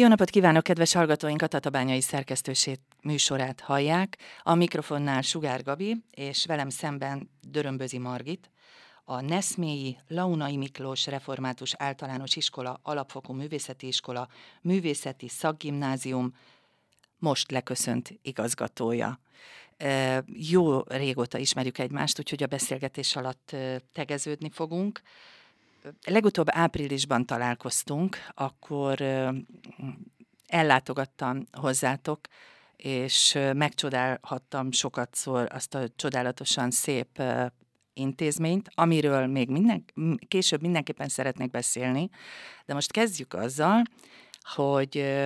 Jó napot kívánok, kedves hallgatóink! A Tatabányai szerkesztősét műsorát hallják. A mikrofonnál Sugár Gabi, és velem szemben Dörömbözi Margit, a Neszmélyi Launai Miklós Református Általános Iskola, Alapfokú Művészeti Iskola, Művészeti Szakgimnázium most leköszönt igazgatója. Jó régóta ismerjük egymást, úgyhogy a beszélgetés alatt tegeződni fogunk legutóbb áprilisban találkoztunk, akkor ellátogattam hozzátok, és megcsodálhattam sokat szól azt a csodálatosan szép intézményt, amiről még minden, később mindenképpen szeretnék beszélni, de most kezdjük azzal, hogy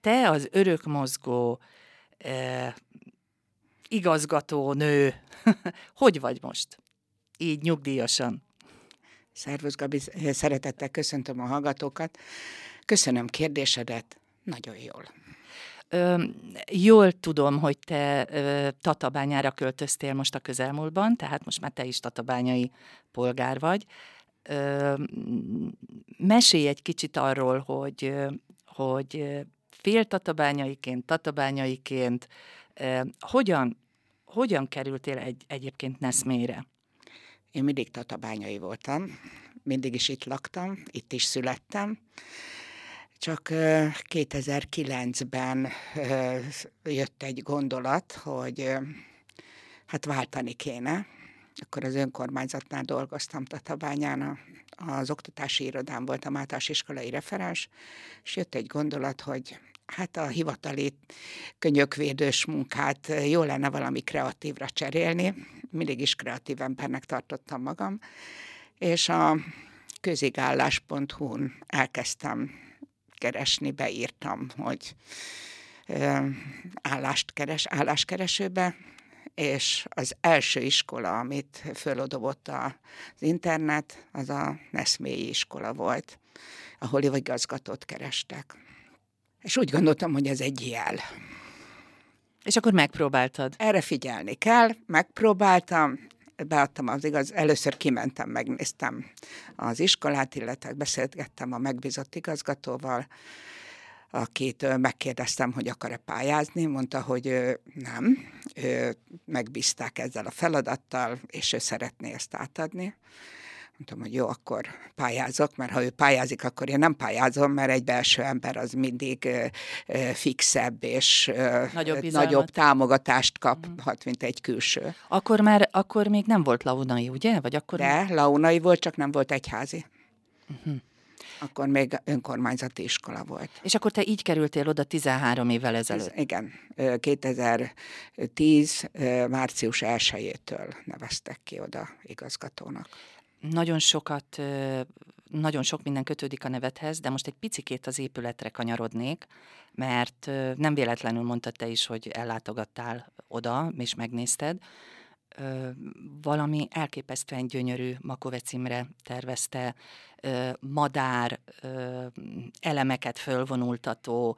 te az örökmozgó eh, igazgató nő, hogy vagy most? Így nyugdíjasan. Szervusz Gabi, szeretettel köszöntöm a hallgatókat. Köszönöm kérdésedet, nagyon jól. Ö, jól tudom, hogy te ö, Tatabányára költöztél most a közelmúltban, tehát most már te is tatabányai polgár vagy. Ö, mesélj egy kicsit arról, hogy, hogy fél tatabányaiként, tatabányaiként ö, hogyan, hogyan kerültél egy, egyébként Neszmére? Én mindig tatabányai voltam, mindig is itt laktam, itt is születtem. Csak 2009-ben jött egy gondolat, hogy hát váltani kéne. Akkor az önkormányzatnál dolgoztam Tatabányán, az oktatási irodán voltam általános iskolai referens, és jött egy gondolat, hogy hát a hivatali könyökvédős munkát jó lenne valami kreatívra cserélni. Mindig is kreatív embernek tartottam magam, és a közigállás.hu-n elkezdtem keresni, beírtam, hogy állást keres, álláskeresőbe, és az első iskola, amit fölodobott az internet, az a Neszmélyi iskola volt, ahol igazgatót kerestek. És úgy gondoltam, hogy ez egy jel. És akkor megpróbáltad? Erre figyelni kell, megpróbáltam, beadtam az igaz, először kimentem, megnéztem az iskolát, illetve beszélgettem a megbízott igazgatóval, akit megkérdeztem, hogy akar-e pályázni, mondta, hogy nem, ő megbízták ezzel a feladattal, és ő szeretné ezt átadni. Mondtam, hogy jó, akkor pályázok, mert ha ő pályázik, akkor én nem pályázom, mert egy belső ember az mindig fixebb és nagyobb, nagyobb támogatást kaphat, mint egy külső. Akkor már, akkor még nem volt launai, ugye? Vagy akkor De, launai volt, csak nem volt egyházi. Uh-huh. Akkor még önkormányzati iskola volt. És akkor te így kerültél oda 13 évvel ezelőtt? Ez, igen, 2010. március 1-től neveztek ki oda igazgatónak nagyon sokat, nagyon sok minden kötődik a nevethez, de most egy picikét az épületre kanyarodnék, mert nem véletlenül mondtad te is, hogy ellátogattál oda, és megnézted. Valami elképesztően gyönyörű Makovec Imre tervezte, madár, elemeket fölvonultató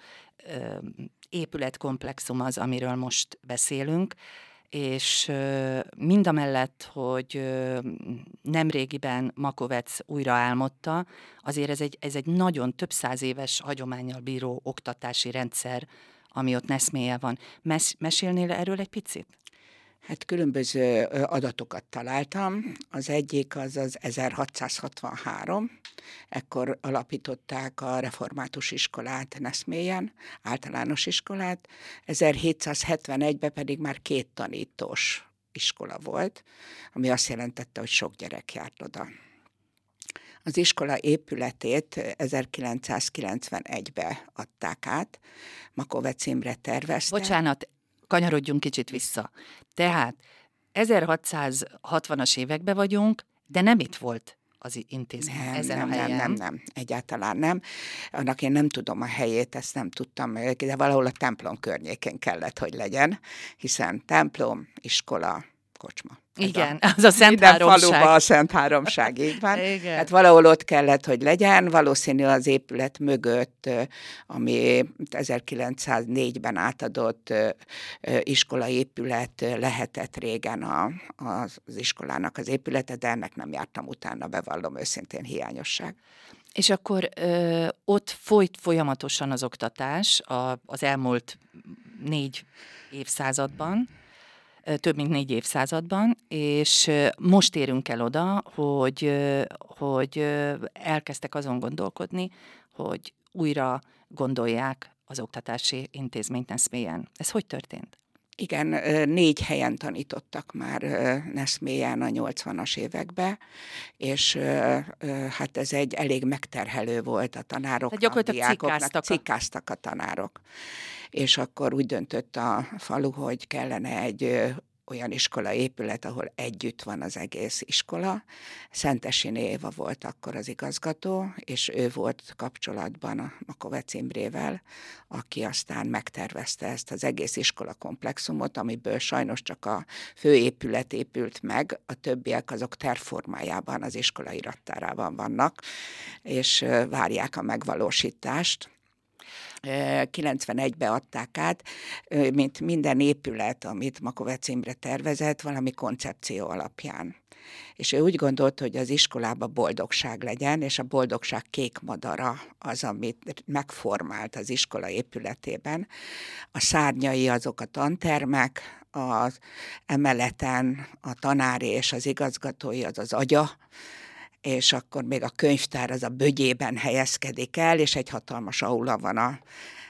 épületkomplexum az, amiről most beszélünk, és mind a mellett, hogy nem régiben Makovec újra álmodta, azért ez egy, ez egy nagyon több száz éves hagyományjal bíró oktatási rendszer, ami ott Neszméje van. Mes- mesélnél erről egy picit? Hát különböző adatokat találtam. Az egyik az az 1663, ekkor alapították a református iskolát Neszmélyen, általános iskolát, 1771-ben pedig már két tanítós iskola volt, ami azt jelentette, hogy sok gyerek járt oda. Az iskola épületét 1991-be adták át, Makovec Imre tervezte. Bocsánat, kanyarodjunk kicsit vissza. Tehát 1660-as években vagyunk, de nem itt volt az intézmény nem, ezen nem, a helyen. Nem, nem, nem, egyáltalán nem. Annak én nem tudom a helyét, ezt nem tudtam, de valahol a templom környékén kellett, hogy legyen, hiszen templom, iskola, kocsma. Igen, a, az a Szent Háromság. faluba a Szent Háromság, így van. Igen. Hát valahol ott kellett, hogy legyen, valószínű az épület mögött, ami 1904-ben átadott iskolaépület lehetett régen a, az iskolának az épülete, de ennek nem jártam utána, bevallom őszintén hiányosság. És akkor ö, ott folyt folyamatosan az oktatás a, az elmúlt négy évszázadban, több mint négy évszázadban, és most érünk el oda, hogy, hogy elkezdtek azon gondolkodni, hogy újra gondolják az oktatási intézményt Neszmélyen. Ez hogy történt? Igen, négy helyen tanítottak már Neszmélyen a 80-as évekbe, és hát ez egy elég megterhelő volt a tanároknak, Tehát gyakorlatilag cikkáztak, cikkáztak a tanárok. És akkor úgy döntött a falu, hogy kellene egy olyan iskola épület, ahol együtt van az egész iskola. Szentesi Éva volt akkor az igazgató, és ő volt kapcsolatban a Makovec Imrével, aki aztán megtervezte ezt az egész iskola komplexumot, amiből sajnos csak a főépület épült meg, a többiek azok terformájában, az iskola irattárában vannak, és várják a megvalósítást 91-be adták át, mint minden épület, amit Makovec Imre tervezett, valami koncepció alapján. És ő úgy gondolt, hogy az iskolában boldogság legyen, és a boldogság kék madara az, amit megformált az iskola épületében. A szárnyai azok a tantermek, az emeleten a tanári és az igazgatói az az agya, és akkor még a könyvtár az a bögyében helyezkedik el, és egy hatalmas aula van a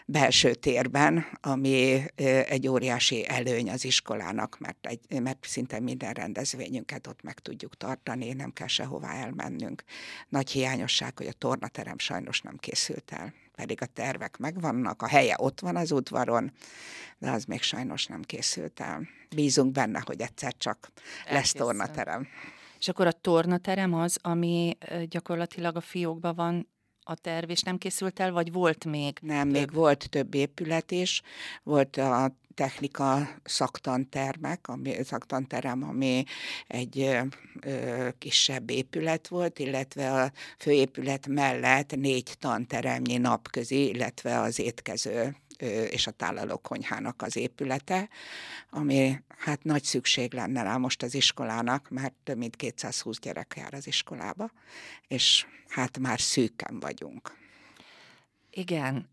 belső térben, ami egy óriási előny az iskolának, mert, egy, mert szinte minden rendezvényünket ott meg tudjuk tartani, nem kell sehová elmennünk. Nagy hiányosság, hogy a tornaterem sajnos nem készült el pedig a tervek megvannak, a helye ott van az udvaron, de az még sajnos nem készült el. Bízunk benne, hogy egyszer csak lesz tornaterem. És akkor a tornaterem az, ami gyakorlatilag a fiókban van a terv, és nem készült el, vagy volt még? Nem, több? még volt több épület is. Volt a technika szaktantermek, ami, szaktanterem, ami egy ö, kisebb épület volt, illetve a főépület mellett négy tanteremnyi napközi, illetve az étkező és a tálalókonyhának az épülete, ami hát nagy szükség lenne rá most az iskolának, mert több mint 220 gyerek jár az iskolába, és hát már szűken vagyunk. Igen,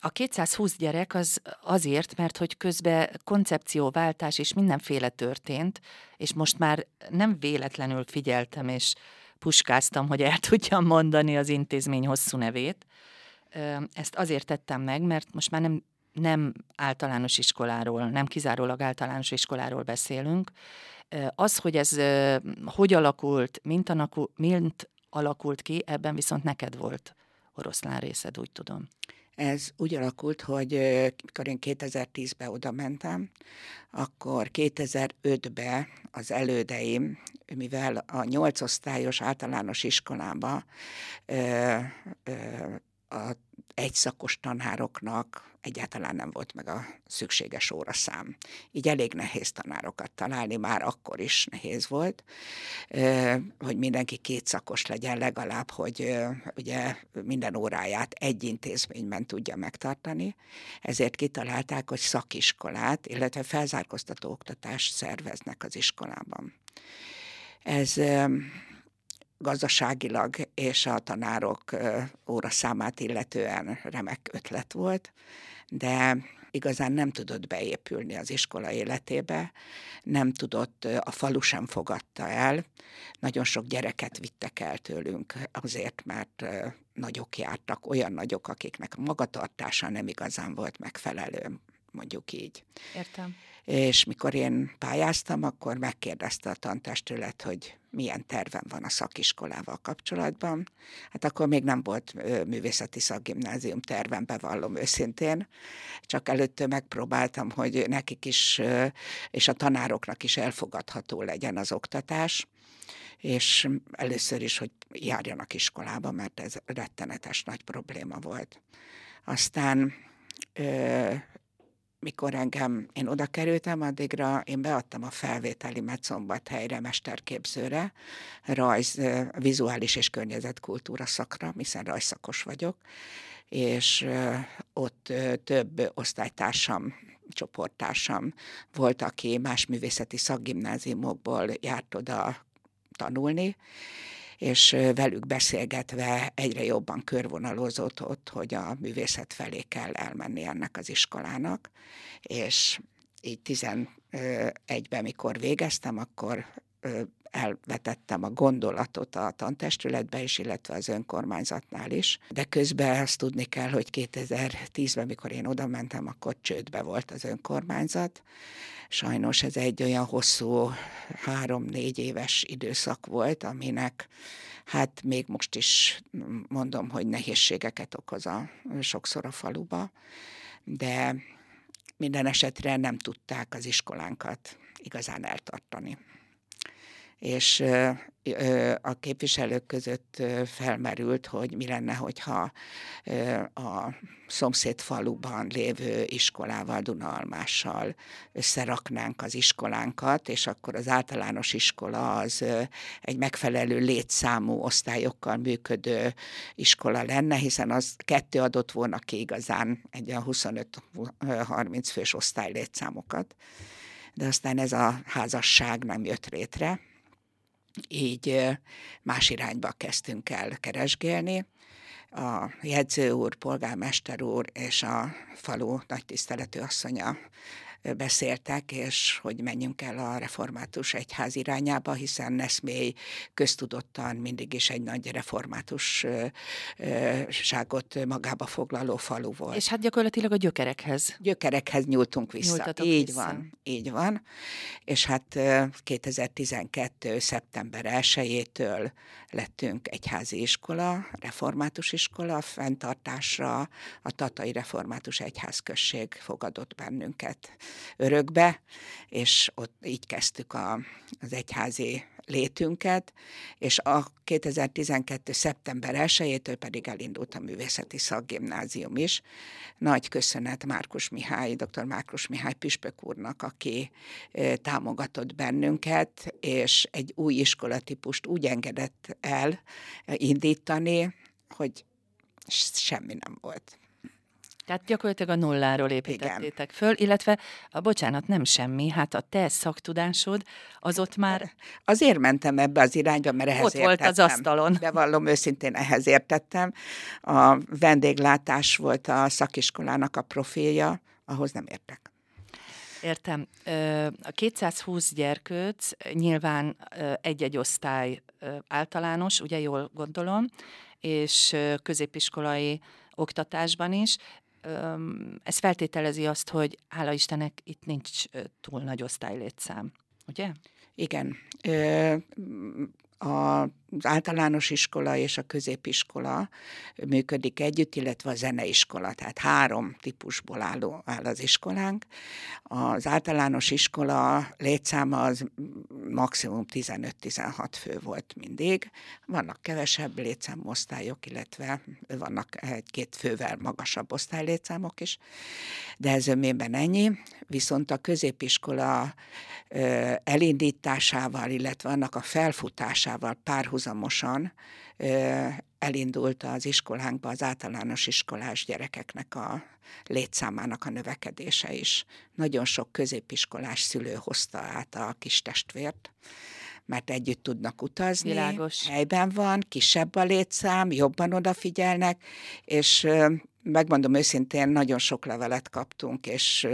a 220 gyerek az azért, mert hogy közben koncepcióváltás és mindenféle történt, és most már nem véletlenül figyeltem és puskáztam, hogy el tudjam mondani az intézmény hosszú nevét, ezt azért tettem meg, mert most már nem, nem általános iskoláról, nem kizárólag általános iskoláról beszélünk. Az, hogy ez hogy alakult, mint, alakul, mint alakult ki, ebben viszont neked volt oroszlán részed, úgy tudom. Ez úgy alakult, hogy mikor én 2010-ben oda mentem, akkor 2005-ben az elődeim, mivel a nyolcosztályos általános iskolába ö, ö, a egyszakos tanároknak egyáltalán nem volt meg a szükséges óraszám. Így elég nehéz tanárokat találni, már akkor is nehéz volt, hogy mindenki két szakos legyen legalább, hogy ugye minden óráját egy intézményben tudja megtartani. Ezért kitalálták, hogy szakiskolát, illetve felzárkóztató oktatást szerveznek az iskolában. Ez gazdaságilag és a tanárok óraszámát illetően remek ötlet volt, de igazán nem tudott beépülni az iskola életébe, nem tudott, a falu sem fogadta el. Nagyon sok gyereket vittek el tőlünk azért, mert nagyok jártak, olyan nagyok, akiknek a magatartása nem igazán volt megfelelő, mondjuk így. Értem és mikor én pályáztam, akkor megkérdezte a tantestület, hogy milyen tervem van a szakiskolával kapcsolatban. Hát akkor még nem volt művészeti szakgimnázium tervem, bevallom őszintén. Csak előtte megpróbáltam, hogy nekik is, és a tanároknak is elfogadható legyen az oktatás és először is, hogy járjanak iskolába, mert ez rettenetes nagy probléma volt. Aztán mikor engem, én oda kerültem, addigra én beadtam a felvételi helyre mesterképzőre, rajz, vizuális és környezetkultúra szakra, hiszen rajszakos vagyok, és ott több osztálytársam, csoporttársam volt, aki más művészeti szakgimnáziumokból járt oda tanulni, és velük beszélgetve egyre jobban körvonalozódott, hogy a művészet felé kell elmenni ennek az iskolának, és így 11-ben, mikor végeztem, akkor elvetettem a gondolatot a tantestületbe is, illetve az önkormányzatnál is. De közben azt tudni kell, hogy 2010-ben, mikor én oda mentem, akkor csődbe volt az önkormányzat. Sajnos ez egy olyan hosszú, három-négy éves időszak volt, aminek hát még most is mondom, hogy nehézségeket okoz a, sokszor a faluba, de minden esetre nem tudták az iskolánkat igazán eltartani és a képviselők között felmerült, hogy mi lenne, hogyha a szomszéd faluban lévő iskolával, Dunalmással összeraknánk az iskolánkat, és akkor az általános iskola az egy megfelelő létszámú osztályokkal működő iskola lenne, hiszen az kettő adott volna ki igazán egy olyan 25-30 fős osztály létszámokat. De aztán ez a házasság nem jött létre, így más irányba kezdtünk el keresgélni. A jegyző úr, polgármester úr és a falu nagy tiszteletű asszonya beszéltek, és hogy menjünk el a református egyház irányába, hiszen Neszmély köztudottan mindig is egy nagy reformátusságot magába foglaló falu volt. És hát gyakorlatilag a gyökerekhez. Gyökerekhez nyúltunk vissza. Nyújtatok így vissza. van, így van. És hát 2012. szeptember 1-től lettünk egyházi iskola, református iskola, fenntartásra a Tatai Református Egyházközség fogadott bennünket örökbe, és ott így kezdtük a, az egyházi létünket, és a 2012. szeptember 1-től pedig elindult a Művészeti Szakgimnázium is. Nagy köszönet Márkus Mihály, dr. Márkus Mihály Püspök úrnak, aki támogatott bennünket, és egy új iskolatípust úgy engedett el indítani, hogy semmi nem volt. Tehát gyakorlatilag a nulláról építettétek Igen. föl, illetve, a bocsánat, nem semmi, hát a te szaktudásod, az ott már... Azért mentem ebbe az irányba, mert ehhez Ott értettem. volt az asztalon. Bevallom őszintén, ehhez értettem. A vendéglátás volt a szakiskolának a profilja, ahhoz nem értek. Értem. A 220 gyerkőc nyilván egy-egy osztály általános, ugye jól gondolom, és középiskolai oktatásban is ez feltételezi azt, hogy hála Istennek itt nincs túl nagy osztálylétszám, ugye? Igen az általános iskola és a középiskola működik együtt, illetve a zeneiskola, tehát három típusból álló, áll az iskolánk. Az általános iskola létszáma az maximum 15-16 fő volt mindig. Vannak kevesebb létszámú osztályok, illetve vannak egy-két fővel magasabb osztálylétszámok is, de ez önmében ennyi. Viszont a középiskola elindításával, illetve annak a felfutásával párhuzamosan elindult az iskolánkba az általános iskolás gyerekeknek a létszámának a növekedése is. Nagyon sok középiskolás szülő hozta át a kis testvért, mert együtt tudnak utazni, Világos. helyben van, kisebb a létszám, jobban odafigyelnek, és megmondom őszintén, nagyon sok levelet kaptunk, és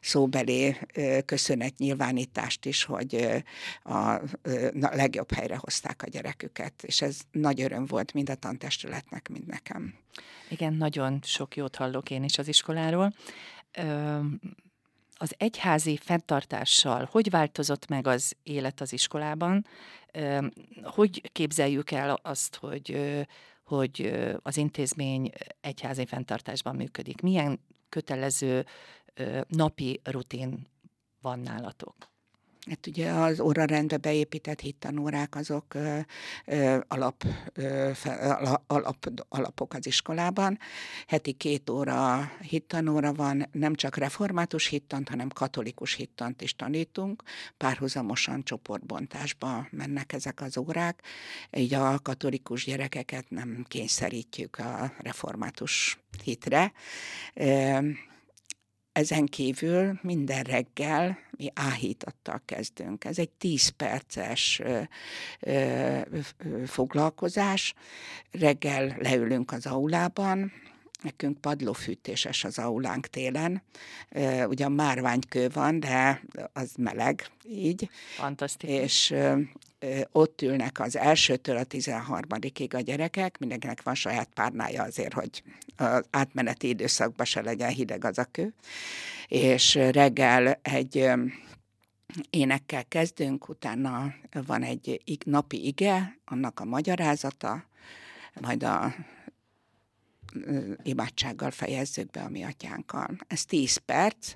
szóbeli köszönetnyilvánítást is, hogy a legjobb helyre hozták a gyereküket, és ez nagy öröm volt mind a tantestületnek, mind nekem. Igen, nagyon sok jót hallok én is az iskoláról. Az egyházi fenntartással hogy változott meg az élet az iskolában? Hogy képzeljük el azt, hogy hogy az intézmény egyházi fenntartásban működik. Milyen kötelező napi rutin van nálatok? Hát ugye az órarendbe beépített hittanórák azok ö, ö, alap, ö, alap, alapok az iskolában. Heti két óra hittanóra van, nem csak református hittant, hanem katolikus hittant is tanítunk. Párhuzamosan csoportbontásba mennek ezek az órák. Így a katolikus gyerekeket nem kényszerítjük a református hitre. Ö, ezen kívül minden reggel mi áhítattal kezdünk. Ez egy 10 perces ö, ö, foglalkozás. Reggel leülünk az aulában, nekünk padlófűtéses az aulánk télen. Ugyan márványkő van, de az meleg, így. Fantasztikus. És ott ülnek az elsőtől a 13-ig a gyerekek, mindenkinek van saját párnája azért, hogy az átmeneti időszakban se legyen hideg az a kő, és reggel egy énekkel kezdünk, utána van egy napi ige, annak a magyarázata, majd a imádsággal fejezzük be a mi atyánkkal. Ez 10 perc,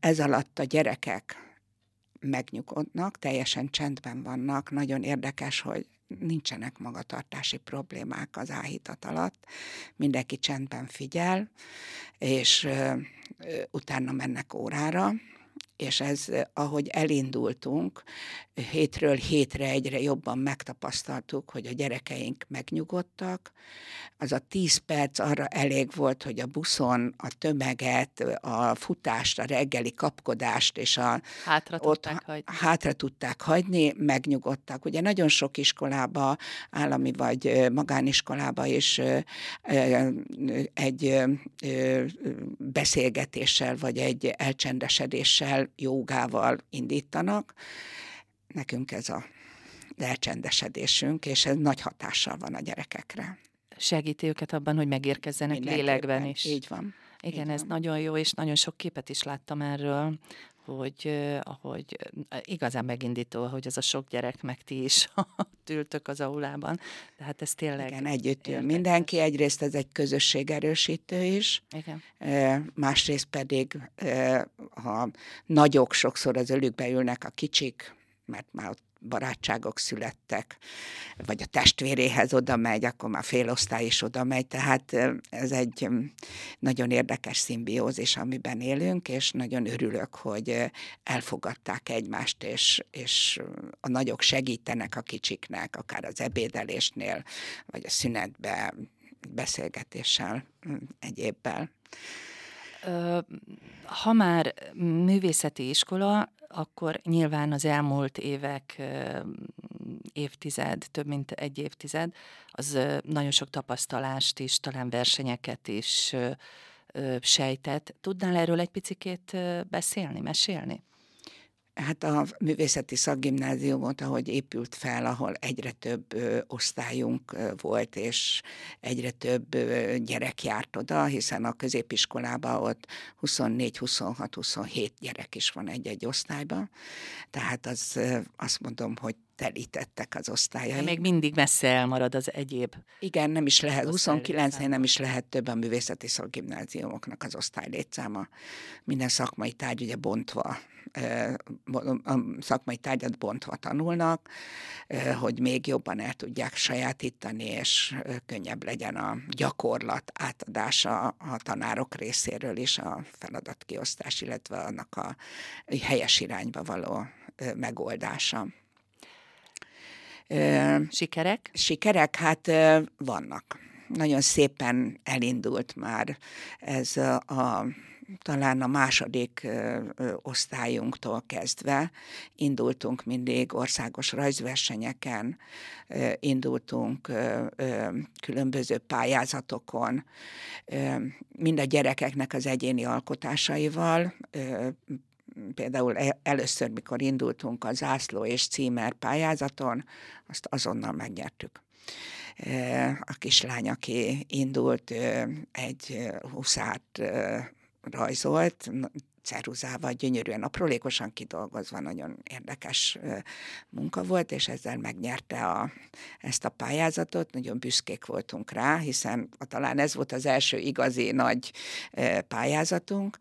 ez alatt a gyerekek megnyugodnak, teljesen csendben vannak, nagyon érdekes, hogy nincsenek magatartási problémák az áhítat alatt, mindenki csendben figyel, és utána mennek órára, és ez, ahogy elindultunk, hétről hétre egyre jobban megtapasztaltuk, hogy a gyerekeink megnyugodtak. Az a tíz perc arra elég volt, hogy a buszon a tömeget, a futást, a reggeli kapkodást és a, hátra, ott, tudták hagyni. hátra tudták hagyni, megnyugodtak. Ugye nagyon sok iskolába, állami vagy magániskolába is egy beszélgetéssel vagy egy elcsendesedéssel, jogával indítanak, nekünk ez a elcsendesedésünk, és ez nagy hatással van a gyerekekre. Segíti őket abban, hogy megérkezzenek lélekben is. Így van. Igen, Így ez van. nagyon jó, és nagyon sok képet is láttam erről, hogy ahogy igazán megindító, hogy ez a sok gyerek, meg ti is ültök az aulában. Tehát ez tényleg... Igen, együtt ül mindenki. Egyrészt ez egy közösségerősítő is, Igen. másrészt pedig a nagyok sokszor az ölükbe ülnek, a kicsik, mert már ott barátságok születtek, vagy a testvéréhez oda megy, akkor már félosztály is oda megy, tehát ez egy nagyon érdekes szimbiózis, amiben élünk, és nagyon örülök, hogy elfogadták egymást, és, és a nagyok segítenek a kicsiknek, akár az ebédelésnél, vagy a szünetbe, beszélgetéssel, egyébbel. Ha már művészeti iskola, akkor nyilván az elmúlt évek, évtized, több mint egy évtized, az nagyon sok tapasztalást is, talán versenyeket is sejtett. Tudnál erről egy picikét beszélni, mesélni? Hát a művészeti szakgimnáziumot, ahogy épült fel, ahol egyre több osztályunk volt, és egyre több gyerek járt oda, hiszen a középiskolában ott 24, 26, 27 gyerek is van egy-egy osztályban. Tehát az, azt mondom, hogy telítettek az osztályai. De még mindig messze elmarad az egyéb. Igen, nem is lehet, 29-nél nem is lehet több a művészeti szakgimnáziumoknak az osztálylétszáma. Minden szakmai tárgy ugye bontva a szakmai tárgyat bontva tanulnak, hogy még jobban el tudják sajátítani, és könnyebb legyen a gyakorlat átadása a tanárok részéről is a feladatkiosztás, illetve annak a helyes irányba való megoldása. Sikerek? Sikerek, hát vannak. Nagyon szépen elindult már ez a talán a második ö, ö, osztályunktól kezdve indultunk mindig országos rajzversenyeken, ö, indultunk különböző pályázatokon, mind a gyerekeknek az egyéni alkotásaival, például e, először, mikor indultunk a zászló és címer pályázaton, azt azonnal megnyertük. A kislány, aki indult, egy huszát rajzolt, ceruzával gyönyörűen, aprólékosan kidolgozva, nagyon érdekes munka volt, és ezzel megnyerte a, ezt a pályázatot. Nagyon büszkék voltunk rá, hiszen talán ez volt az első igazi nagy pályázatunk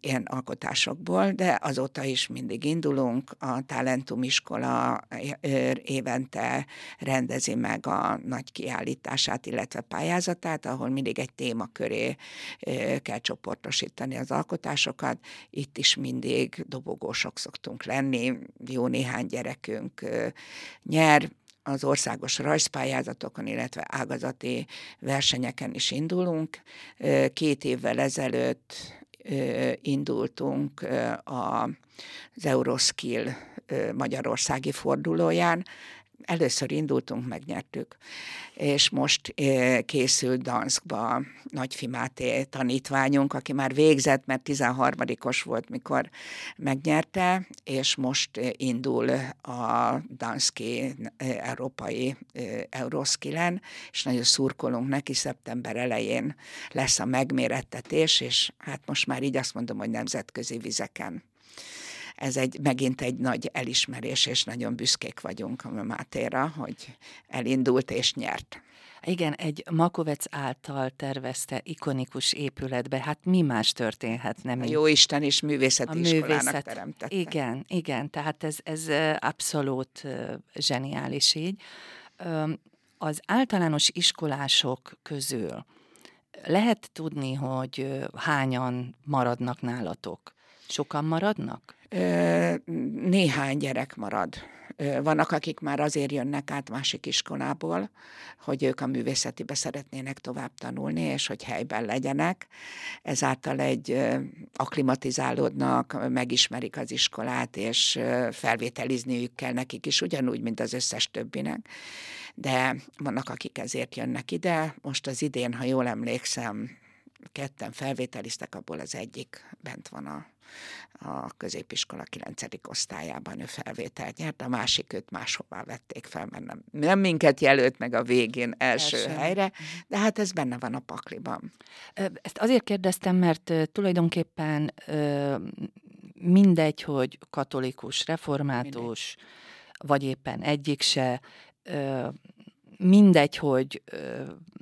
ilyen alkotásokból, de azóta is mindig indulunk. A Talentum iskola évente rendezi meg a nagy kiállítását, illetve pályázatát, ahol mindig egy témaköré kell csoportosítani az alkotásokat, itt is mindig dobogósok szoktunk lenni, jó néhány gyerekünk nyer, az országos rajzpályázatokon, illetve ágazati versenyeken is indulunk. Két évvel ezelőtt indultunk az Euroskill magyarországi fordulóján, először indultunk, megnyertük, és most eh, készült Danskba Nagyfi Máté tanítványunk, aki már végzett, mert 13-os volt, mikor megnyerte, és most eh, indul a Danski eh, európai Euroskillen, és nagyon szurkolunk neki, szeptember elején lesz a megmérettetés, és hát most már így azt mondom, hogy nemzetközi vizeken ez egy, megint egy nagy elismerés, és nagyon büszkék vagyunk a Mátéra, hogy elindult és nyert. Igen, egy Makovec által tervezte ikonikus épületbe, hát mi más történhet, nem? A jó Isten is művészeti a iskolának művészet, teremtette. Igen, igen, tehát ez, ez abszolút zseniális így. Az általános iskolások közül lehet tudni, hogy hányan maradnak nálatok? Sokan maradnak? Néhány gyerek marad. Vannak, akik már azért jönnek át másik iskolából, hogy ők a művészetibe szeretnének tovább tanulni, és hogy helyben legyenek. Ezáltal egy aklimatizálódnak, megismerik az iskolát, és felvételizniük kell nekik is, ugyanúgy, mint az összes többinek. De vannak, akik ezért jönnek ide. Most az idén, ha jól emlékszem, ketten felvételiztek, abból az egyik bent van a a középiskola 9. osztályában ő felvételt nyert, a másik őt máshová vették fel, mert nem, nem minket jelölt meg a végén első, első. helyre, de hát ez benne van a pakliban. Ezt azért kérdeztem, mert tulajdonképpen mindegy, hogy katolikus, református, mindegy. vagy éppen egyik se, mindegy, hogy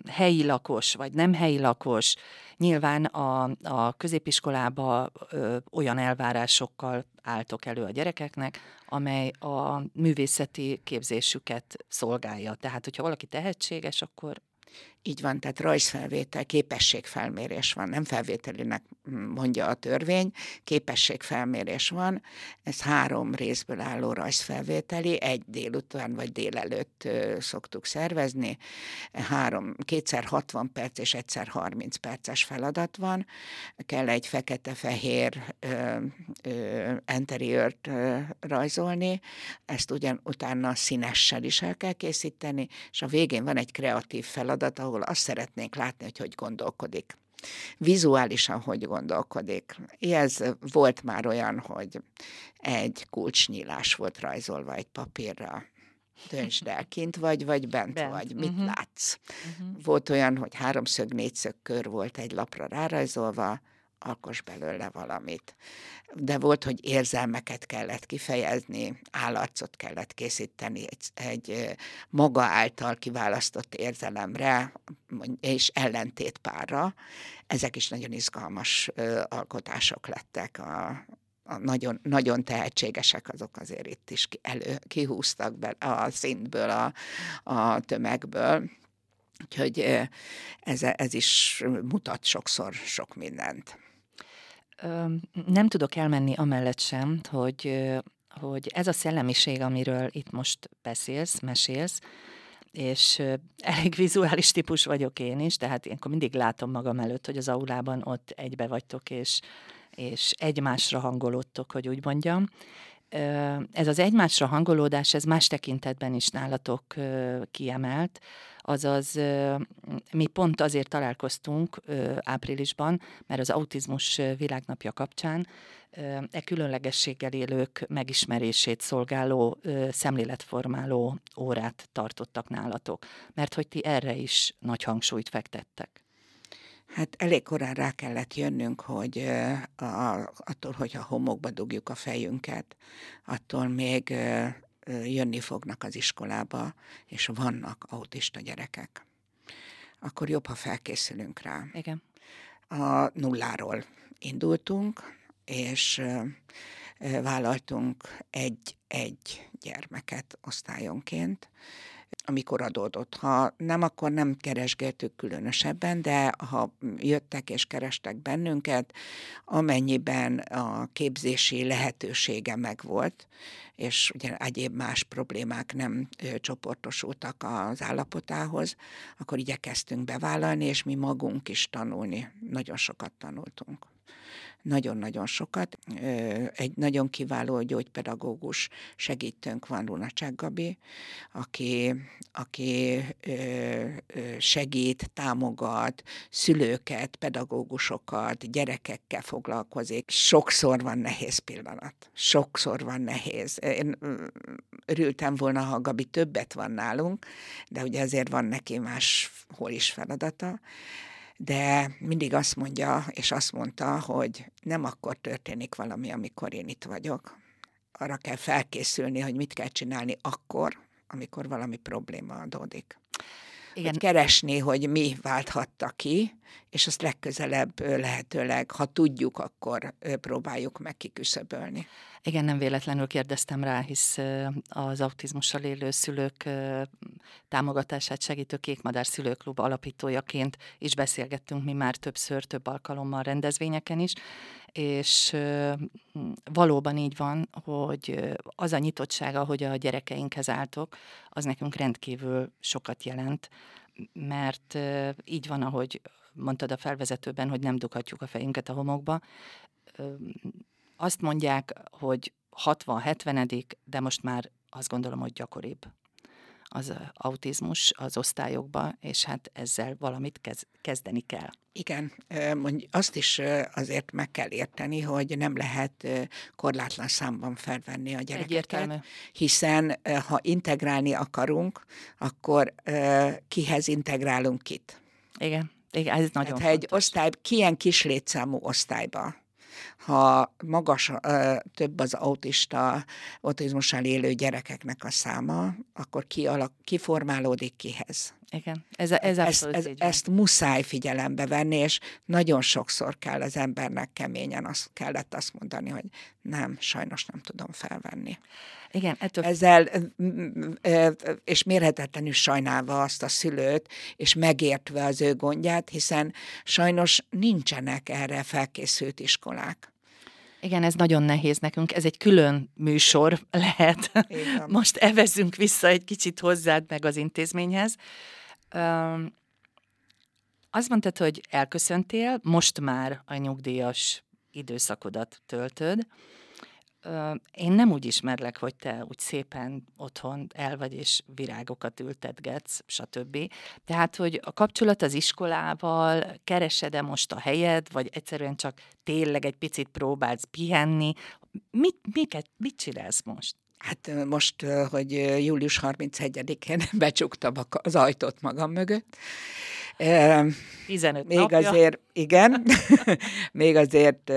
helyi lakos vagy nem helyi lakos, nyilván a, a középiskolába olyan elvárásokkal álltok elő a gyerekeknek, amely a művészeti képzésüket szolgálja. Tehát, hogyha valaki tehetséges, akkor így van, tehát rajzfelvétel, képességfelmérés van, nem felvételinek mondja a törvény, képességfelmérés van, ez három részből álló rajzfelvételi, egy délután vagy délelőtt szoktuk szervezni, három, kétszer 60 perc és egyszer 30 perces feladat van, kell egy fekete-fehér interiört rajzolni, ezt ugyan utána színessel is el kell készíteni, és a végén van egy kreatív feladat, ahol ahol azt szeretnénk látni, hogy hogy gondolkodik. Vizuálisan hogy gondolkodik. Ez volt már olyan, hogy egy kulcsnyílás volt rajzolva egy papírra, döntsd el, kint vagy, vagy bent, bent. vagy, mit uh-huh. látsz. Uh-huh. Volt olyan, hogy háromszög, négyszög kör volt egy lapra rárajzolva, alkos belőle valamit. De volt, hogy érzelmeket kellett kifejezni, állarcot kellett készíteni egy, egy maga által kiválasztott érzelemre, és ellentétpárra. Ezek is nagyon izgalmas alkotások lettek a, a nagyon, nagyon tehetségesek azok azért itt is elő, kihúztak be a szintből, a, a tömegből. Úgyhogy ez, ez is mutat sokszor sok mindent nem tudok elmenni amellett sem, hogy, hogy ez a szellemiség, amiről itt most beszélsz, mesélsz, és elég vizuális típus vagyok én is, tehát én mindig látom magam előtt, hogy az aulában ott egybe vagytok, és, és egymásra hangolódtok, hogy úgy mondjam. Ez az egymásra hangolódás, ez más tekintetben is nálatok kiemelt, azaz mi pont azért találkoztunk áprilisban, mert az autizmus világnapja kapcsán e különlegességgel élők megismerését szolgáló szemléletformáló órát tartottak nálatok, mert hogy ti erre is nagy hangsúlyt fektettek. Hát elég korán rá kellett jönnünk, hogy a, attól, hogy a homokba dugjuk a fejünket, attól még jönni fognak az iskolába, és vannak autista gyerekek. Akkor jobb, ha felkészülünk rá. Igen. A nulláról indultunk, és vállaltunk egy-egy gyermeket osztályonként, amikor adódott. Ha nem, akkor nem keresgéltük különösebben, de ha jöttek és kerestek bennünket, amennyiben a képzési lehetősége megvolt, és ugye egyéb más problémák nem csoportosultak az állapotához, akkor igyekeztünk bevállalni, és mi magunk is tanulni. Nagyon sokat tanultunk. Nagyon-nagyon sokat. Egy nagyon kiváló gyógypedagógus segítőnk van, Lunacsák Gabi, aki, aki segít, támogat szülőket, pedagógusokat, gyerekekkel foglalkozik. Sokszor van nehéz pillanat. Sokszor van nehéz. Én örültem volna, ha Gabi többet van nálunk, de ugye ezért van neki máshol is feladata de mindig azt mondja, és azt mondta, hogy nem akkor történik valami, amikor én itt vagyok. Arra kell felkészülni, hogy mit kell csinálni akkor, amikor valami probléma adódik. Igen. Hogy keresni, hogy mi válthatta ki, és azt legközelebb lehetőleg, ha tudjuk, akkor próbáljuk meg kiküszöbölni. Igen, nem véletlenül kérdeztem rá, hisz az autizmussal élő szülők támogatását segítő Kékmadár Szülőklub alapítójaként is beszélgettünk mi már többször, több alkalommal rendezvényeken is, és valóban így van, hogy az a nyitottsága, hogy a gyerekeinkhez álltok, az nekünk rendkívül sokat jelent, mert így van, ahogy mondtad a felvezetőben, hogy nem dughatjuk a fejünket a homokba. Azt mondják, hogy 60-70, de most már azt gondolom, hogy gyakoribb az autizmus az osztályokba, és hát ezzel valamit kezdeni kell. Igen, mondj, azt is azért meg kell érteni, hogy nem lehet korlátlan számban felvenni a gyerekeket, Egyértelmű. hiszen ha integrálni akarunk, akkor kihez integrálunk kit. Igen, igen ez nagyon hát, Ha egy osztály, ilyen kis létszámú osztályba ha magas, több az autista, autizmussal élő gyerekeknek a száma, akkor kialak, kiformálódik kihez. Igen, ez, ez ezt, ez, ezt muszáj figyelembe venni, és nagyon sokszor kell az embernek keményen azt kellett azt mondani, hogy nem, sajnos nem tudom felvenni. Igen, ettől... Ezzel, és mérhetetlenül sajnálva azt a szülőt, és megértve az ő gondját, hiszen sajnos nincsenek erre felkészült iskolák. Igen, ez nagyon nehéz nekünk. Ez egy külön műsor lehet. Igen. Most evezünk vissza egy kicsit hozzád meg az intézményhez. Um, azt mondtad, hogy elköszöntél, most már a nyugdíjas időszakodat töltöd. Én nem úgy ismerlek, hogy te úgy szépen otthon el vagy, és virágokat ültetgetsz, stb. Tehát, hogy a kapcsolat az iskolával, keresed-e most a helyed, vagy egyszerűen csak tényleg egy picit próbálsz pihenni? Mit, miket, mit csinálsz most? Hát most, hogy július 31-én becsuktam az ajtót magam mögött. 15 Még napja. azért, igen, még azért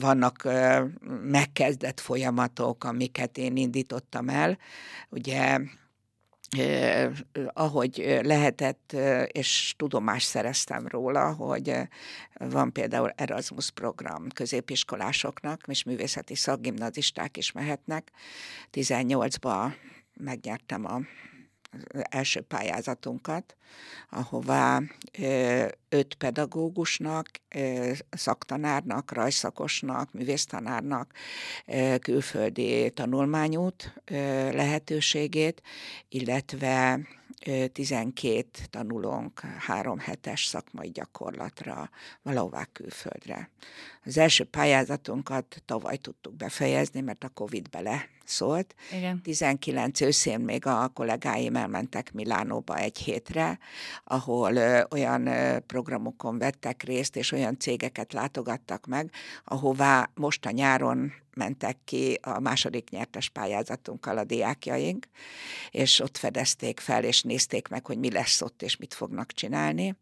vannak megkezdett folyamatok, amiket én indítottam el. Ugye eh, ahogy lehetett, és tudomást szereztem róla, hogy van például Erasmus program középiskolásoknak, és művészeti szakgimnazisták is mehetnek. 18-ba megnyertem a első pályázatunkat, ahová öt pedagógusnak, szaktanárnak, rajszakosnak, művésztanárnak külföldi tanulmányút lehetőségét, illetve 12 tanulónk három hetes szakmai gyakorlatra valahová külföldre. Az első pályázatunkat tavaly tudtuk befejezni, mert a Covid bele szólt. Igen. 19 őszén még a kollégáim elmentek Milánóba egy hétre, ahol ö, olyan ö, programokon vettek részt, és olyan cégeket látogattak meg, ahová most a nyáron mentek ki a második nyertes pályázatunkkal a diákjaink, és ott fedezték fel, és nézték meg, hogy mi lesz ott, és mit fognak csinálni.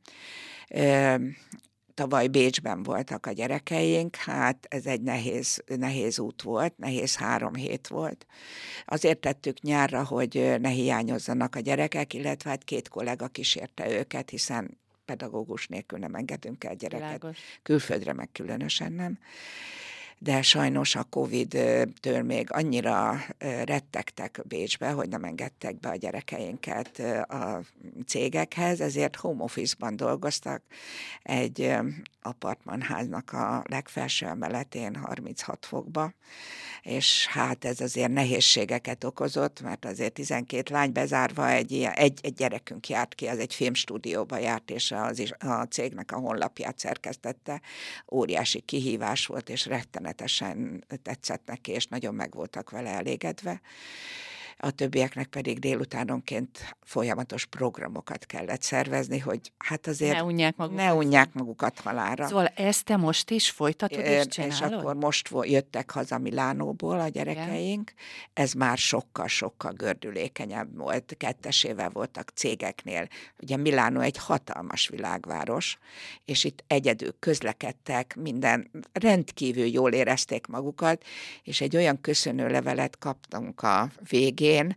Tavaly Bécsben voltak a gyerekeink, hát ez egy nehéz, nehéz út volt, nehéz három hét volt. Azért tettük nyárra, hogy ne hiányozzanak a gyerekek, illetve hát két kollega kísérte őket, hiszen pedagógus nélkül nem engedünk el gyereket. Világos. Külföldre meg különösen nem de sajnos a Covid-től még annyira rettegtek Bécsbe, hogy nem engedtek be a gyerekeinket a cégekhez, ezért home office-ban dolgoztak egy apartmanháznak a legfelső emeletén 36 fokba, és hát ez azért nehézségeket okozott, mert azért 12 lány bezárva egy, egy, egy gyerekünk járt ki, az egy filmstúdióba járt, és az is, a cégnek a honlapját szerkesztette. Óriási kihívás volt, és rettenetesen tetszett neki, és nagyon meg voltak vele elégedve a többieknek pedig délutánonként folyamatos programokat kellett szervezni, hogy hát azért ne unják magukat, ne unják magukat halára. Szóval ezt te most is folytatod és csinálod? És akkor most jöttek haza Milánóból a gyerekeink, Igen. ez már sokkal-sokkal gördülékenyebb volt, kettesével voltak cégeknél. Ugye Milánó egy hatalmas világváros, és itt egyedül közlekedtek, minden rendkívül jól érezték magukat, és egy olyan köszönő levelet kaptunk a végén, végén,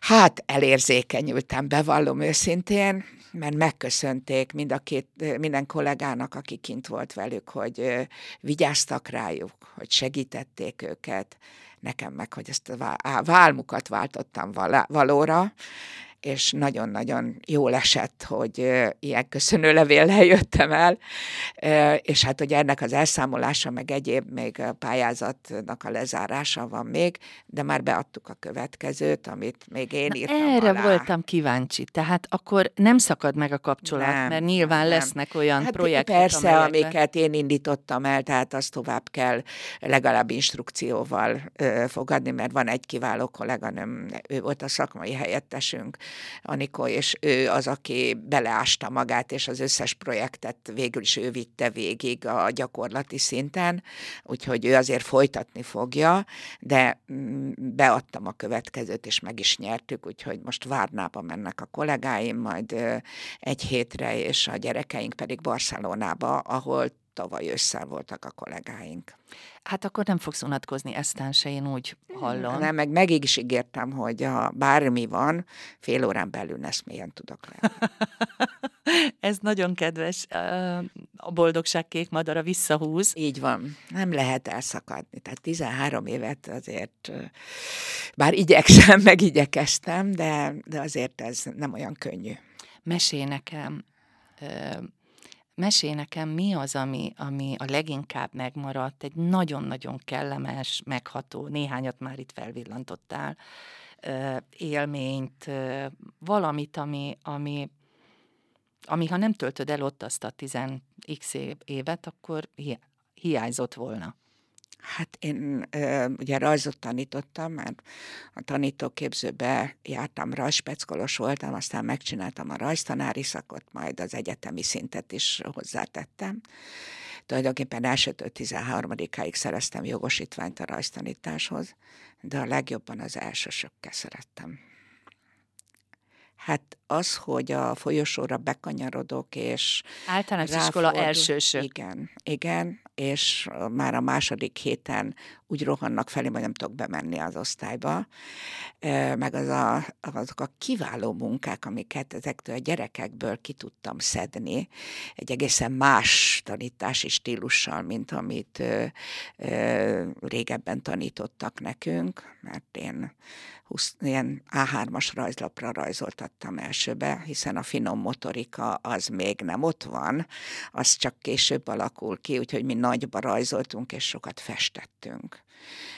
hát elérzékenyültem, bevallom őszintén, mert megköszönték mind a két, minden kollégának, aki kint volt velük, hogy vigyáztak rájuk, hogy segítették őket, nekem meg, hogy ezt a válmukat váltottam valóra, és nagyon-nagyon jól esett, hogy ilyen köszönő levéllel jöttem el, és hát hogy ennek az elszámolása, meg egyéb még a pályázatnak a lezárása van még, de már beadtuk a következőt, amit még én Na, írtam Erre alá. voltam kíváncsi, tehát akkor nem szakad meg a kapcsolat, nem, mert nyilván nem. lesznek olyan hát projektek, Persze, amelyekben... amiket én indítottam el, tehát azt tovább kell legalább instrukcióval ö, fogadni, mert van egy kiváló kolléganőm, ő volt a szakmai helyettesünk, Anikó, és ő az, aki beleásta magát, és az összes projektet végül is ő vitte végig a gyakorlati szinten, úgyhogy ő azért folytatni fogja, de mm, beadtam a következőt, és meg is nyertük, úgyhogy most Várnába mennek a kollégáim, majd egy hétre, és a gyerekeink pedig Barcelonába, ahol tavaly ősszel voltak a kollégáink. Hát akkor nem fogsz unatkozni eztán se, én úgy hallom. Nem, meg meg is ígértem, hogy ha bármi van, fél órán belül mélyen tudok lenni. Ez nagyon kedves. A boldogság kék madara visszahúz. Így van. Nem lehet elszakadni. Tehát 13 évet azért, bár igyekszem, meg igyekeztem, de, de azért ez nem olyan könnyű. Mesélj nekem, Mesélj nekem, mi az, ami, ami a leginkább megmaradt, egy nagyon-nagyon kellemes, megható, néhányat már itt felvillantottál, élményt, valamit, ami, ami, ami ha nem töltöd el ott azt a 10x évet, akkor hi- hiányzott volna. Hát én ugye rajzot tanítottam, mert a tanítóképzőbe jártam, rajzspeckolos voltam, aztán megcsináltam a rajztanári szakot, majd az egyetemi szintet is hozzátettem. Tulajdonképpen elsőtől 13-áig szereztem jogosítványt a rajztanításhoz, de a legjobban az elsősökkel szerettem. Hát az, hogy a folyosóra bekanyarodok, és Általános iskola elsősök. Igen, igen, és már a második héten úgy rohannak felé, hogy nem tudok bemenni az osztályba, meg az a, azok a kiváló munkák, amiket ezektől a gyerekekből ki tudtam szedni, egy egészen más tanítási stílussal, mint amit ö, ö, régebben tanítottak nekünk, mert én 20, ilyen A3-as rajzlapra rajzoltattam elsőbe, hiszen a finom motorika az még nem ott van, az csak később alakul ki, úgyhogy mi nagyba rajzoltunk, és sokat festettünk.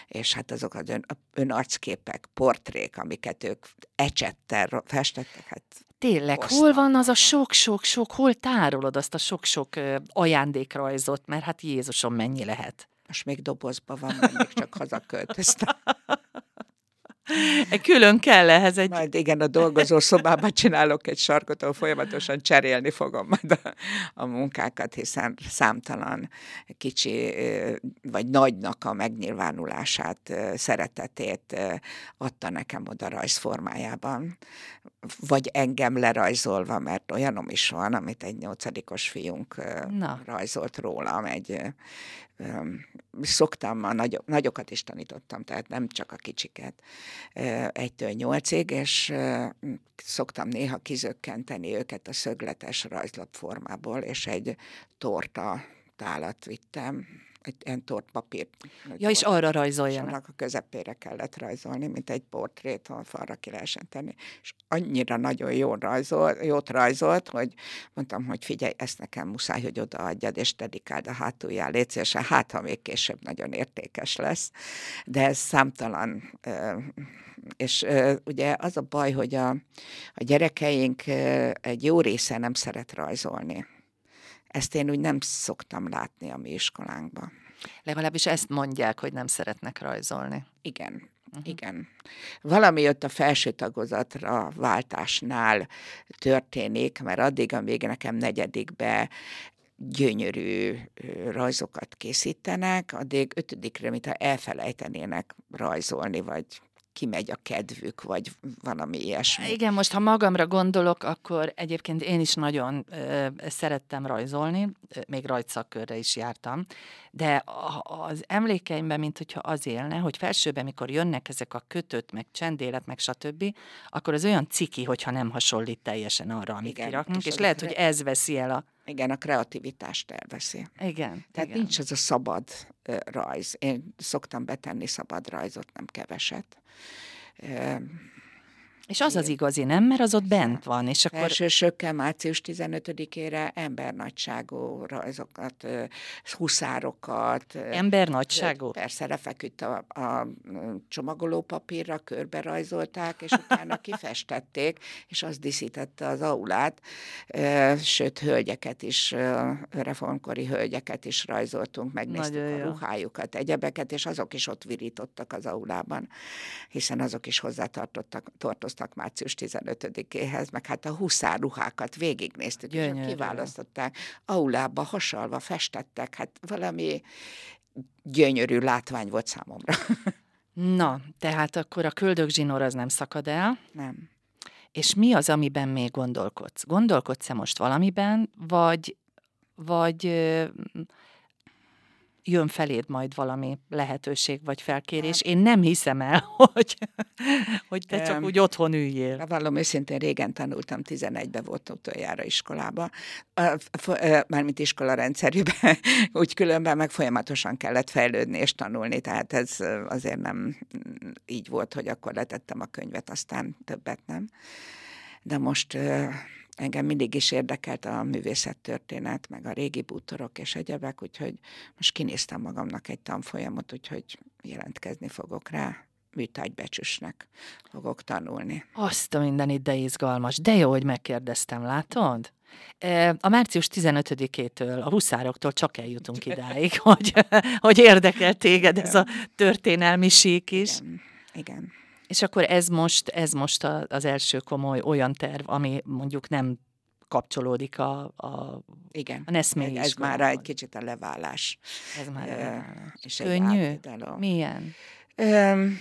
És hát azok az ön, önarcképek, portrék, amiket ők ecsettel festettek, hát Tényleg, hol van az a sok-sok-sok, hol tárolod azt a sok-sok ajándékrajzot, mert hát Jézusom mennyi lehet? Most még dobozban van, mert még csak hazaköltöztem. Külön kell ehhez egy... Majd igen, a dolgozó szobában csinálok egy sarkot, ahol folyamatosan cserélni fogom majd a, a munkákat, hiszen számtalan kicsi vagy nagynak a megnyilvánulását, szeretetét adta nekem oda rajzformájában, vagy engem lerajzolva, mert olyanom is van, amit egy nyolcadikos fiunk Na. rajzolt rólam, egy szoktam, a nagyok, nagyokat is tanítottam, tehát nem csak a kicsiket, egytől nyolcig, és szoktam néha kizökkenteni őket a szögletes rajzlap formából, és egy torta tálat vittem, egy ilyen tortpapír. Ja, és arra rajzoljanak. Annak a közepére kellett rajzolni, mint egy portrét, ahol falra ki lehessen tenni. És annyira nagyon jó rajzolt, jót rajzolt, hogy mondtam, hogy figyelj, ezt nekem muszáj, hogy odaadjad, és dedikáld a hátuljá, légy szívesen, hát ha még később nagyon értékes lesz. De ez számtalan és ugye az a baj, hogy a, a gyerekeink egy jó része nem szeret rajzolni. Ezt én úgy nem szoktam látni a mi iskolánkban. Legalábbis ezt mondják, hogy nem szeretnek rajzolni. Igen, uh-huh. igen. Valami ott a felső tagozatra váltásnál történik, mert addig, amíg nekem negyedikbe gyönyörű rajzokat készítenek, addig ötödikre, mintha elfelejtenének rajzolni, vagy kimegy a kedvük, vagy valami ilyesmi. Igen, most ha magamra gondolok, akkor egyébként én is nagyon ö, szerettem rajzolni, még rajtszakkörre is jártam, de az emlékeimben, mint hogyha az élne, hogy felsőben, mikor jönnek ezek a kötött, meg csendélet, meg stb., akkor az olyan ciki, hogyha nem hasonlít teljesen arra, amit igen, kirakunk, és, és lehet, hogy ez veszi el a... Igen, a kreativitást elveszi. Igen. Tehát igen. nincs az a szabad rajz. Én szoktam betenni szabad rajzot, nem keveset. És az az igazi, nem? Mert az ott bent van. És akkor... Elsősökkel március 15-ére embernagyságú rajzokat, huszárokat. Embernagyságú? Persze, lefeküdt a, a csomagoló papírra, körbe rajzolták, és utána kifestették, és az díszítette az aulát. Sőt, hölgyeket is, reformkori hölgyeket is rajzoltunk, megnéztük Nagyon a ruhájukat, egyebeket, és azok is ott virítottak az aulában, hiszen azok is hozzátartottak, tartoztak tartoztak március 15-éhez, meg hát a huszár ruhákat végignéztük, Gyönyörű. és kiválasztották, aulába hasalva festettek, hát valami gyönyörű látvány volt számomra. Na, tehát akkor a köldögzsinór az nem szakad el? Nem. És mi az, amiben még gondolkodsz? Gondolkodsz-e most valamiben, vagy, vagy jön feléd majd valami lehetőség vagy felkérés. Hát. Én nem hiszem el, hogy, hogy te csak úgy otthon üljél. Vallom őszintén, régen tanultam, 11-ben volt utoljára iskolába, mármint iskola rendszerűben, úgy különben meg folyamatosan kellett fejlődni és tanulni, tehát ez azért nem így volt, hogy akkor letettem a könyvet, aztán többet nem. De most engem mindig is érdekelt a művészettörténet, meg a régi bútorok és egyebek, úgyhogy most kinéztem magamnak egy tanfolyamot, úgyhogy jelentkezni fogok rá műtárgybecsüsnek fogok tanulni. Azt a minden ide izgalmas. De jó, hogy megkérdeztem, látod? E, a március 15-től, a huszároktól csak eljutunk idáig, hogy, hogy érdekel téged ez a történelmi sík is. Igen, igen. És akkor ez most, ez most az első komoly olyan terv, ami mondjuk nem kapcsolódik a, a, Igen. a Neszmély Ez már egy kicsit a leválás. Ez már uh, és Könnyű? Milyen? Um,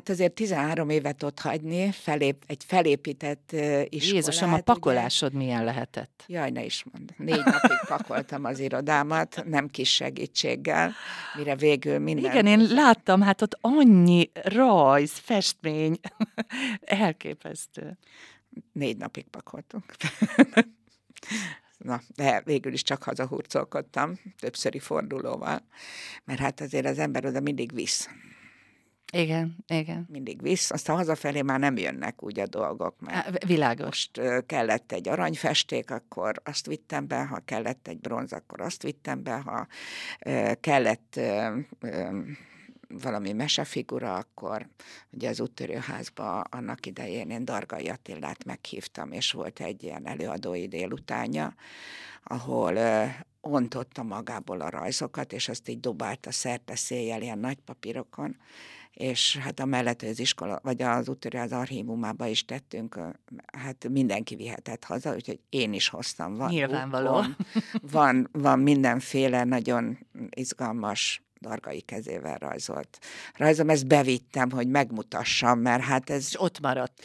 Hát azért 13 évet ott hagyni, felép, egy felépített uh, iskolát. Jézusom, a pakolásod ugye? milyen lehetett? Jaj, ne is mond. Négy napig pakoltam az irodámat, nem kis segítséggel, mire végül minden... Igen, én láttam, hát ott annyi rajz, festmény, elképesztő. Négy napig pakoltunk. Na, de végül is csak hazahurcolkodtam, többszöri fordulóval, mert hát azért az ember oda mindig visz. Igen, igen. Mindig visz, aztán hazafelé már nem jönnek úgy a dolgok, mert Világos. most kellett egy aranyfesték, akkor azt vittem be, ha kellett egy bronz, akkor azt vittem be, ha kellett valami mesefigura, akkor ugye az úttörőházba annak idején én Dargai Attilát meghívtam, és volt egy ilyen előadói délutánja, ahol ontotta magából a rajzokat, és azt így dobálta szerte széjjel ilyen nagy papírokon, és hát a mellett az iskola, vagy az úttörő az archívumába is tettünk, hát mindenki vihetett haza, úgyhogy én is hoztam. Van, Nyilvánvaló. Van, van mindenféle nagyon izgalmas dargai kezével rajzolt rajzom. Ezt bevittem, hogy megmutassam, mert hát ez... És ott maradt.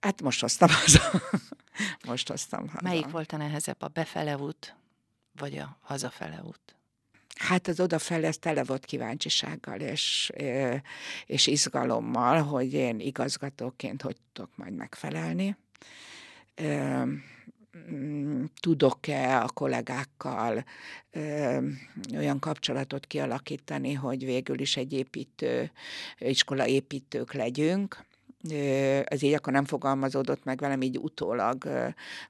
Hát most hoztam haza. most hoztam haza. Melyik volt a nehezebb, a befele út, vagy a hazafele út? Hát az odafele ez tele volt kíváncsisággal és, és izgalommal, hogy én igazgatóként hogy tudok majd megfelelni. mm, tudok-e a kollégákkal olyan kapcsolatot kialakítani, hogy végül is egy építő, iskola építők legyünk ez így akkor nem fogalmazódott meg velem, így utólag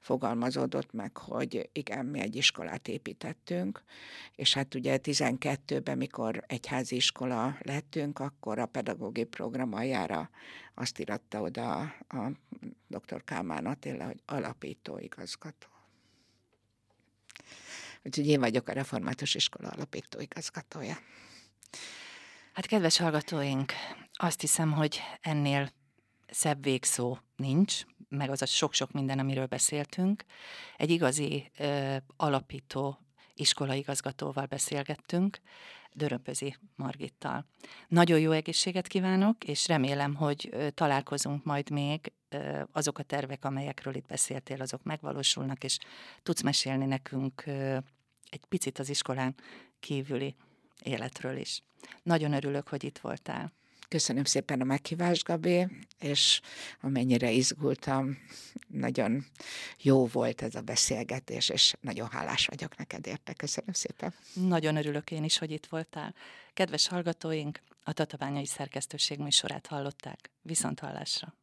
fogalmazódott meg, hogy igen, mi egy iskolát építettünk, és hát ugye 12-ben, mikor egyházi iskola lettünk, akkor a pedagógiai program aljára azt iratta oda a dr. Kálmán Attila, hogy alapító igazgató. Úgyhogy én vagyok a Református Iskola alapító igazgatója. Hát kedves hallgatóink, azt hiszem, hogy ennél szebb végszó nincs, meg az a sok-sok minden, amiről beszéltünk. Egy igazi ö, alapító iskolaigazgatóval beszélgettünk, Döröpözi Margittal. Nagyon jó egészséget kívánok, és remélem, hogy találkozunk majd még, azok a tervek, amelyekről itt beszéltél, azok megvalósulnak, és tudsz mesélni nekünk egy picit az iskolán kívüli életről is. Nagyon örülök, hogy itt voltál. Köszönöm szépen a meghívást, Gabi, és amennyire izgultam, nagyon jó volt ez a beszélgetés, és nagyon hálás vagyok neked érte. Köszönöm szépen. Nagyon örülök én is, hogy itt voltál. Kedves hallgatóink, a Tatabányai Szerkesztőség műsorát hallották. Viszont hallásra!